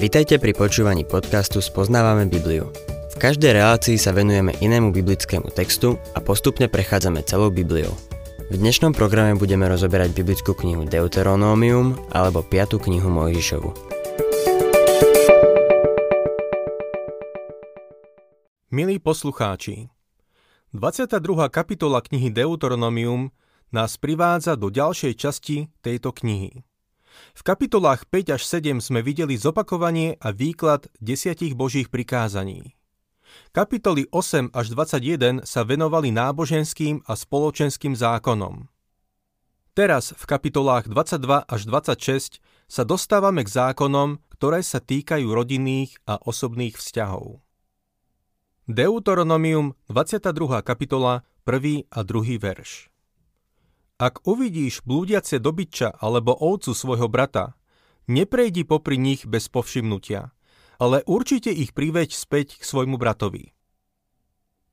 Vitajte pri počúvaní podcastu Spoznávame Bibliu. V každej relácii sa venujeme inému biblickému textu a postupne prechádzame celou Bibliou. V dnešnom programe budeme rozoberať biblickú knihu Deuteronómium alebo 5. knihu Mojžišovu. Milí poslucháči, 22. kapitola knihy Deuteronomium nás privádza do ďalšej časti tejto knihy. V kapitolách 5 až 7 sme videli zopakovanie a výklad desiatich božích prikázaní. Kapitoly 8 až 21 sa venovali náboženským a spoločenským zákonom. Teraz v kapitolách 22 až 26 sa dostávame k zákonom, ktoré sa týkajú rodinných a osobných vzťahov. Deuteronomium 22. kapitola 1. a 2. verš. Ak uvidíš blúdiace dobytča alebo ovcu svojho brata, neprejdi popri nich bez povšimnutia, ale určite ich priveď späť k svojmu bratovi.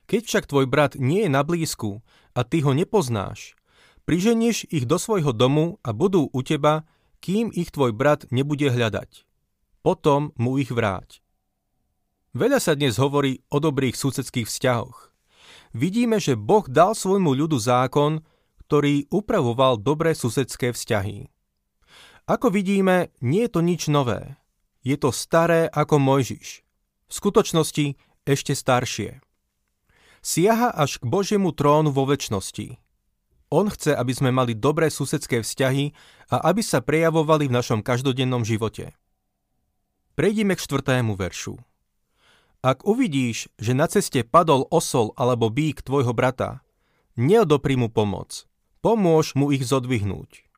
Keď však tvoj brat nie je na blízku a ty ho nepoznáš, priženieš ich do svojho domu a budú u teba, kým ich tvoj brat nebude hľadať. Potom mu ich vráť. Veľa sa dnes hovorí o dobrých susedských vzťahoch. Vidíme, že Boh dal svojmu ľudu zákon, ktorý upravoval dobré susedské vzťahy. Ako vidíme, nie je to nič nové. Je to staré ako Mojžiš. V skutočnosti ešte staršie. Siaha až k Božiemu trónu vo väčšnosti. On chce, aby sme mali dobré susedské vzťahy a aby sa prejavovali v našom každodennom živote. Prejdime k štvrtému veršu. Ak uvidíš, že na ceste padol osol alebo bík tvojho brata, neodopri mu pomoc. Pomôž mu ich zodvihnúť.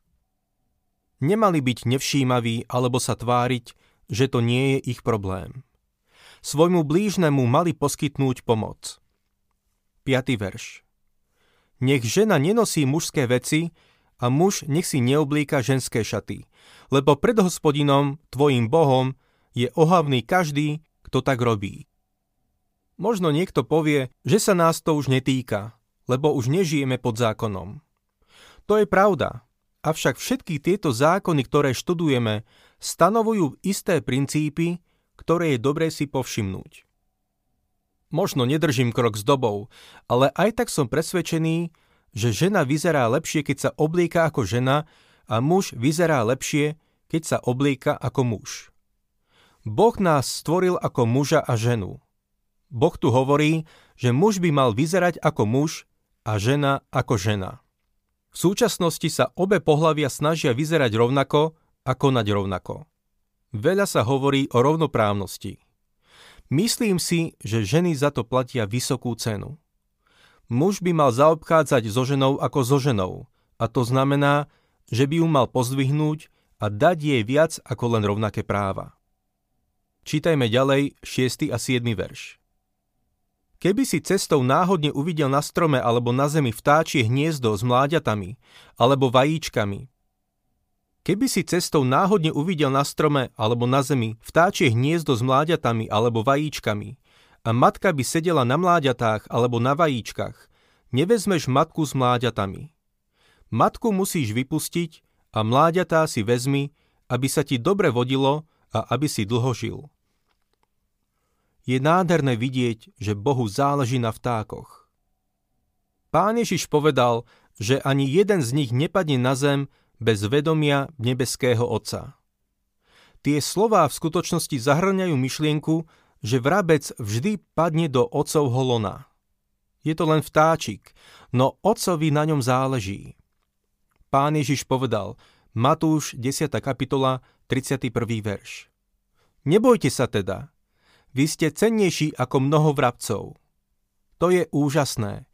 Nemali byť nevšímaví alebo sa tváriť, že to nie je ich problém. Svojmu blížnemu mali poskytnúť pomoc. 5. verš. Nech žena nenosí mužské veci a muž nech si neoblíka ženské šaty, lebo pred hospodinom, tvojim Bohom, je ohavný každý, kto tak robí. Možno niekto povie, že sa nás to už netýka, lebo už nežijeme pod zákonom. To je pravda. Avšak všetky tieto zákony, ktoré študujeme, stanovujú isté princípy, ktoré je dobré si povšimnúť. Možno nedržím krok s dobou, ale aj tak som presvedčený, že žena vyzerá lepšie, keď sa oblieka ako žena a muž vyzerá lepšie, keď sa oblieka ako muž. Boh nás stvoril ako muža a ženu. Boh tu hovorí, že muž by mal vyzerať ako muž a žena ako žena. V súčasnosti sa obe pohlavia snažia vyzerať rovnako a konať rovnako. Veľa sa hovorí o rovnoprávnosti. Myslím si, že ženy za to platia vysokú cenu. Muž by mal zaobchádzať so ženou ako so ženou, a to znamená, že by ju mal pozdvihnúť a dať jej viac ako len rovnaké práva. Čítajme ďalej 6. a 7. verš. Keby si cestou náhodne uvidel na strome alebo na zemi vtáčie hniezdo s mláďatami alebo vajíčkami, Keby si cestou náhodne uvidel na strome alebo na zemi vtáčie hniezdo s mláďatami alebo vajíčkami a matka by sedela na mláďatách alebo na vajíčkach, nevezmeš matku s mláďatami. Matku musíš vypustiť a mláďatá si vezmi, aby sa ti dobre vodilo a aby si dlho žil. Je nádherné vidieť, že Bohu záleží na vtákoch. Pán Ježiš povedal, že ani jeden z nich nepadne na zem bez vedomia nebeského Otca. Tie slová v skutočnosti zahrňajú myšlienku, že vrabec vždy padne do otcovho lona. Je to len vtáčik, no otcovi na ňom záleží. Pán Ježiš povedal, Matúš 10. kapitola 31. verš. Nebojte sa teda, vy ste cennejší ako mnoho vrabcov. To je úžasné.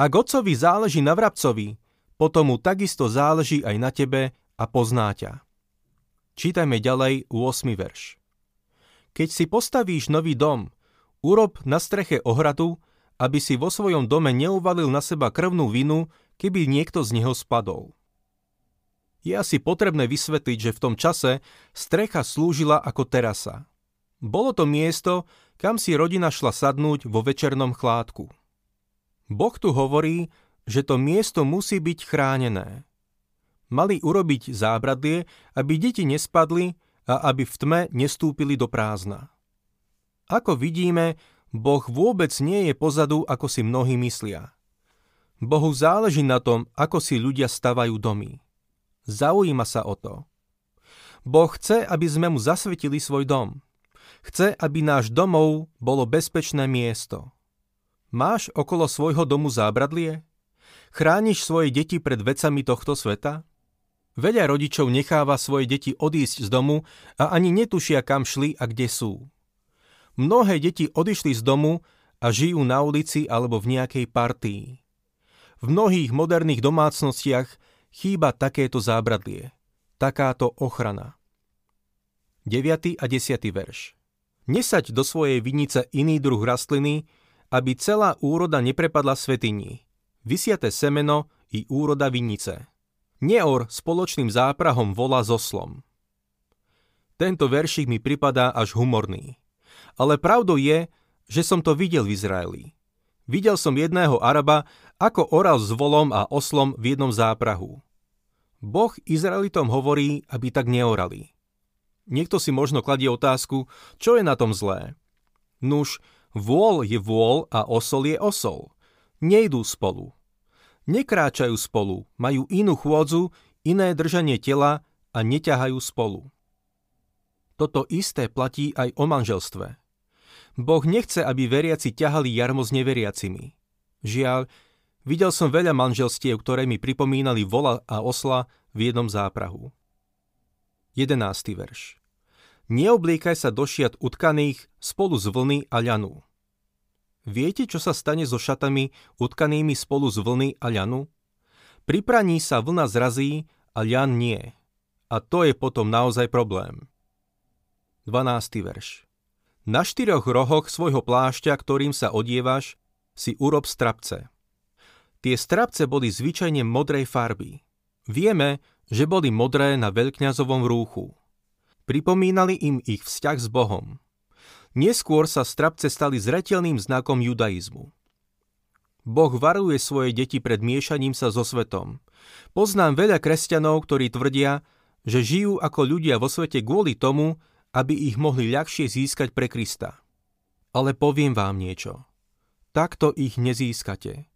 Ak otcovi záleží na vrabcovi, potom mu takisto záleží aj na tebe a pozná ťa. Čítajme ďalej 8. verš. Keď si postavíš nový dom, urob na streche ohradu, aby si vo svojom dome neuvalil na seba krvnú vinu, keby niekto z neho spadol. Je asi potrebné vysvetliť, že v tom čase strecha slúžila ako terasa. Bolo to miesto, kam si rodina šla sadnúť vo večernom chládku. Boh tu hovorí, že to miesto musí byť chránené. Mali urobiť zábradlie, aby deti nespadli a aby v tme nestúpili do prázdna. Ako vidíme, Boh vôbec nie je pozadu, ako si mnohí myslia. Bohu záleží na tom, ako si ľudia stavajú domy. Zaujíma sa o to. Boh chce, aby sme mu zasvetili svoj dom. Chce, aby náš domov bolo bezpečné miesto. Máš okolo svojho domu zábradlie? Chrániš svoje deti pred vecami tohto sveta? Veľa rodičov necháva svoje deti odísť z domu a ani netušia, kam šli a kde sú. Mnohé deti odišli z domu a žijú na ulici alebo v nejakej partii. V mnohých moderných domácnostiach chýba takéto zábradlie, takáto ochrana. 9. a 10. verš Nesaď do svojej vinice iný druh rastliny, aby celá úroda neprepadla svetini vysiate semeno i úroda vinice. Neor spoločným záprahom volá so slom. Tento veršik mi pripadá až humorný. Ale pravdou je, že som to videl v Izraeli. Videl som jedného Araba, ako oral s volom a oslom v jednom záprahu. Boh Izraelitom hovorí, aby tak neorali. Niekto si možno kladie otázku, čo je na tom zlé. Nuž, vôľ je vôľ a osol je osol nejdú spolu. Nekráčajú spolu, majú inú chôdzu, iné držanie tela a neťahajú spolu. Toto isté platí aj o manželstve. Boh nechce, aby veriaci ťahali jarmo s neveriacimi. Žiaľ, videl som veľa manželstiev, ktoré mi pripomínali vola a osla v jednom záprahu. 11. verš Neobliekaj sa do šiat utkaných spolu z vlny a ľanu. Viete, čo sa stane so šatami utkanými spolu z vlny a ľanu? Pri praní sa vlna zrazí a ľan nie. A to je potom naozaj problém. 12. verš Na štyroch rohoch svojho plášťa, ktorým sa odievaš, si urob strapce. Tie strapce boli zvyčajne modrej farby. Vieme, že boli modré na veľkňazovom rúchu. Pripomínali im ich vzťah s Bohom. Neskôr sa strapce stali zretelným znakom judaizmu. Boh varuje svoje deti pred miešaním sa so svetom. Poznám veľa kresťanov, ktorí tvrdia, že žijú ako ľudia vo svete kvôli tomu, aby ich mohli ľahšie získať pre Krista. Ale poviem vám niečo. Takto ich nezískate.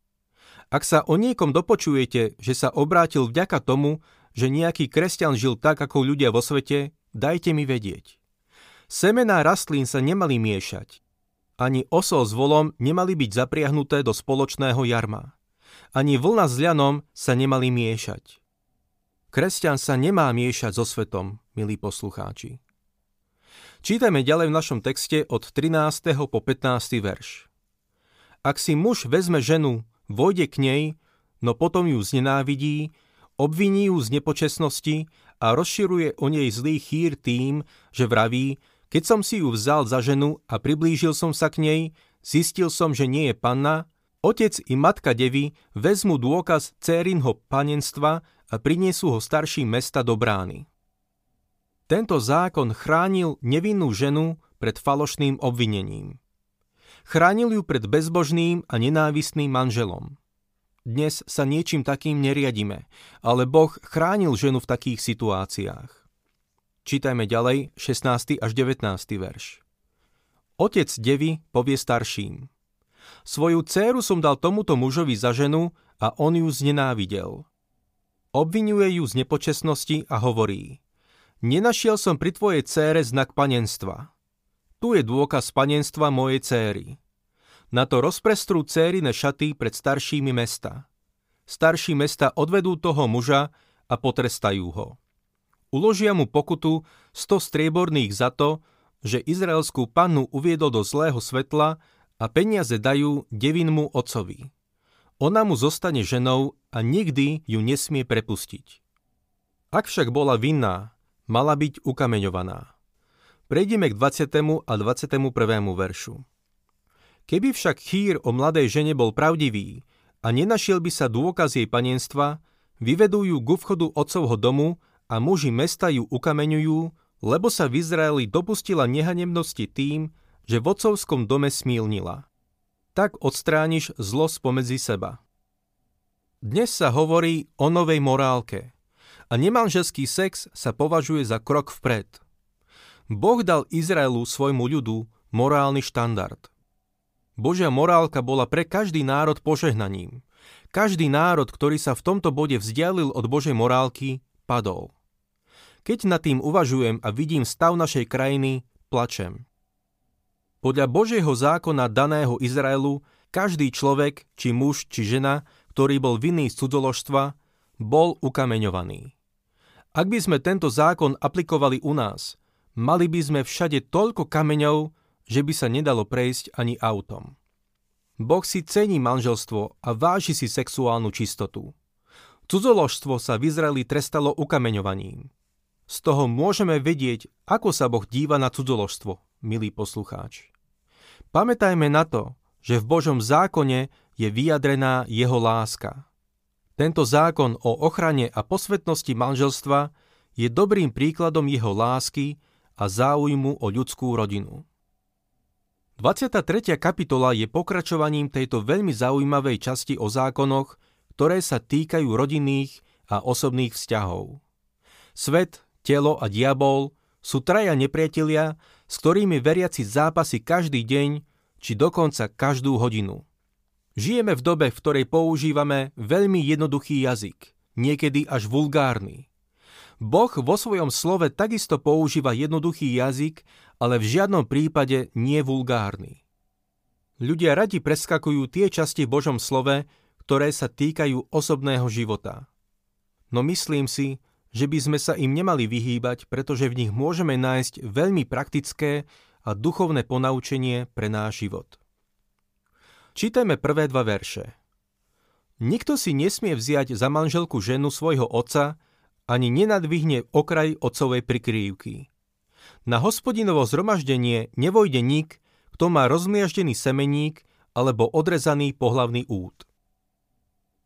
Ak sa o niekom dopočujete, že sa obrátil vďaka tomu, že nejaký kresťan žil tak ako ľudia vo svete, dajte mi vedieť. Semená rastlín sa nemali miešať. Ani osol s volom nemali byť zapriahnuté do spoločného jarma. Ani vlna s ľanom sa nemali miešať. Kresťan sa nemá miešať so svetom, milí poslucháči. Čítame ďalej v našom texte od 13. po 15. verš. Ak si muž vezme ženu, vojde k nej, no potom ju znenávidí, obviní ju z nepočesnosti a rozširuje o nej zlý chýr tým, že vraví, keď som si ju vzal za ženu a priblížil som sa k nej, zistil som, že nie je panna, otec i matka devy vezmu dôkaz cérinho panenstva a priniesú ho starší mesta do brány. Tento zákon chránil nevinnú ženu pred falošným obvinením. Chránil ju pred bezbožným a nenávistným manželom. Dnes sa niečím takým neriadime, ale Boh chránil ženu v takých situáciách. Čítajme ďalej 16. až 19. verš. Otec devy povie starším. Svoju dceru som dal tomuto mužovi za ženu a on ju znenávidel. Obvinuje ju z nepočesnosti a hovorí. Nenašiel som pri tvojej cére znak panenstva. Tu je dôkaz panenstva mojej céry. Na to rozprestrú cérine šaty pred staršími mesta. Starší mesta odvedú toho muža a potrestajú ho uložia mu pokutu 100 strieborných za to, že izraelskú pannu uviedol do zlého svetla a peniaze dajú devinmu ocovi. Ona mu zostane ženou a nikdy ju nesmie prepustiť. Ak však bola vinná, mala byť ukameňovaná. Prejdeme k 20. a 21. veršu. Keby však chýr o mladej žene bol pravdivý a nenašiel by sa dôkaz jej panenstva, vyvedú ju k vchodu otcovho domu a muži mesta ju ukameňujú, lebo sa v Izraeli dopustila nehanemnosti tým, že v otcovskom dome smílnila. Tak odstrániš zlo spomedzi seba. Dnes sa hovorí o novej morálke a nemanželský sex sa považuje za krok vpred. Boh dal Izraelu svojmu ľudu morálny štandard. Božia morálka bola pre každý národ požehnaním. Každý národ, ktorý sa v tomto bode vzdialil od Božej morálky, padol. Keď nad tým uvažujem a vidím stav našej krajiny, plačem. Podľa Božieho zákona daného Izraelu, každý človek, či muž, či žena, ktorý bol vinný z cudzoložstva, bol ukameňovaný. Ak by sme tento zákon aplikovali u nás, mali by sme všade toľko kameňov, že by sa nedalo prejsť ani autom. Boh si cení manželstvo a váži si sexuálnu čistotu. Cudzoložstvo sa v Izraeli trestalo ukameňovaním. Z toho môžeme vedieť, ako sa Boh díva na cudzoložstvo, milý poslucháč. Pamätajme na to, že v Božom zákone je vyjadrená jeho láska. Tento zákon o ochrane a posvetnosti manželstva je dobrým príkladom jeho lásky a záujmu o ľudskú rodinu. 23. kapitola je pokračovaním tejto veľmi zaujímavej časti o zákonoch, ktoré sa týkajú rodinných a osobných vzťahov. Svet, telo a diabol sú traja nepriatelia, s ktorými veriaci zápasy každý deň či dokonca každú hodinu. Žijeme v dobe, v ktorej používame veľmi jednoduchý jazyk, niekedy až vulgárny. Boh vo svojom slove takisto používa jednoduchý jazyk, ale v žiadnom prípade nie vulgárny. Ľudia radi preskakujú tie časti v Božom slove, ktoré sa týkajú osobného života. No myslím si, že by sme sa im nemali vyhýbať, pretože v nich môžeme nájsť veľmi praktické a duchovné ponaučenie pre náš život. Čítajme prvé dva verše. Nikto si nesmie vziať za manželku ženu svojho otca, ani nenadvihne okraj otcovej prikrývky. Na hospodinovo zhromaždenie nevojde nik, kto má rozmiaždený semeník alebo odrezaný pohlavný út.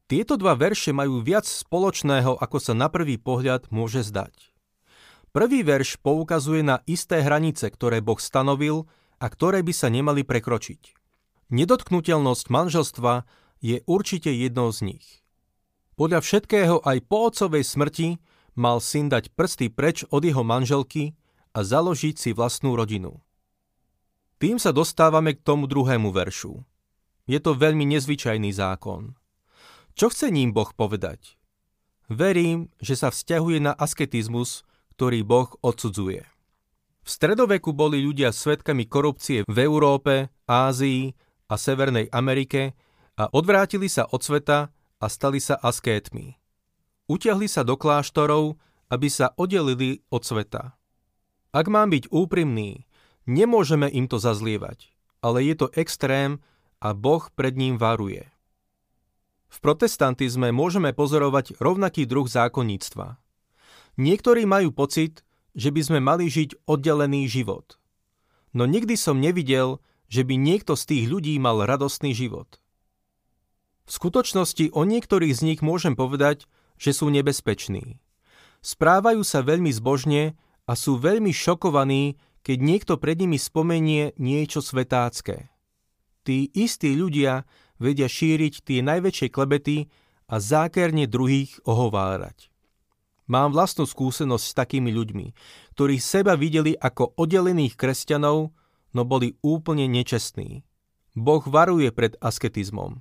Tieto dva verše majú viac spoločného, ako sa na prvý pohľad môže zdať. Prvý verš poukazuje na isté hranice, ktoré Boh stanovil a ktoré by sa nemali prekročiť. Nedotknutelnosť manželstva je určite jednou z nich. Podľa všetkého aj po otcovej smrti mal syn dať prsty preč od jeho manželky a založiť si vlastnú rodinu. Tým sa dostávame k tomu druhému veršu. Je to veľmi nezvyčajný zákon. Čo chce ním Boh povedať? Verím, že sa vzťahuje na asketizmus, ktorý Boh odsudzuje. V stredoveku boli ľudia svetkami korupcie v Európe, Ázii a Severnej Amerike a odvrátili sa od sveta a stali sa askétmi. Utiahli sa do kláštorov, aby sa oddelili od sveta. Ak mám byť úprimný, nemôžeme im to zazlievať, ale je to extrém a Boh pred ním varuje. V protestantizme môžeme pozorovať rovnaký druh zákonníctva. Niektorí majú pocit, že by sme mali žiť oddelený život. No nikdy som nevidel, že by niekto z tých ľudí mal radostný život. V skutočnosti o niektorých z nich môžem povedať, že sú nebezpeční. Správajú sa veľmi zbožne a sú veľmi šokovaní, keď niekto pred nimi spomenie niečo svetácké. Tí istí ľudia vedia šíriť tie najväčšie klebety a zákerne druhých ohovárať. Mám vlastnú skúsenosť s takými ľuďmi, ktorí seba videli ako oddelených kresťanov, no boli úplne nečestní. Boh varuje pred asketizmom.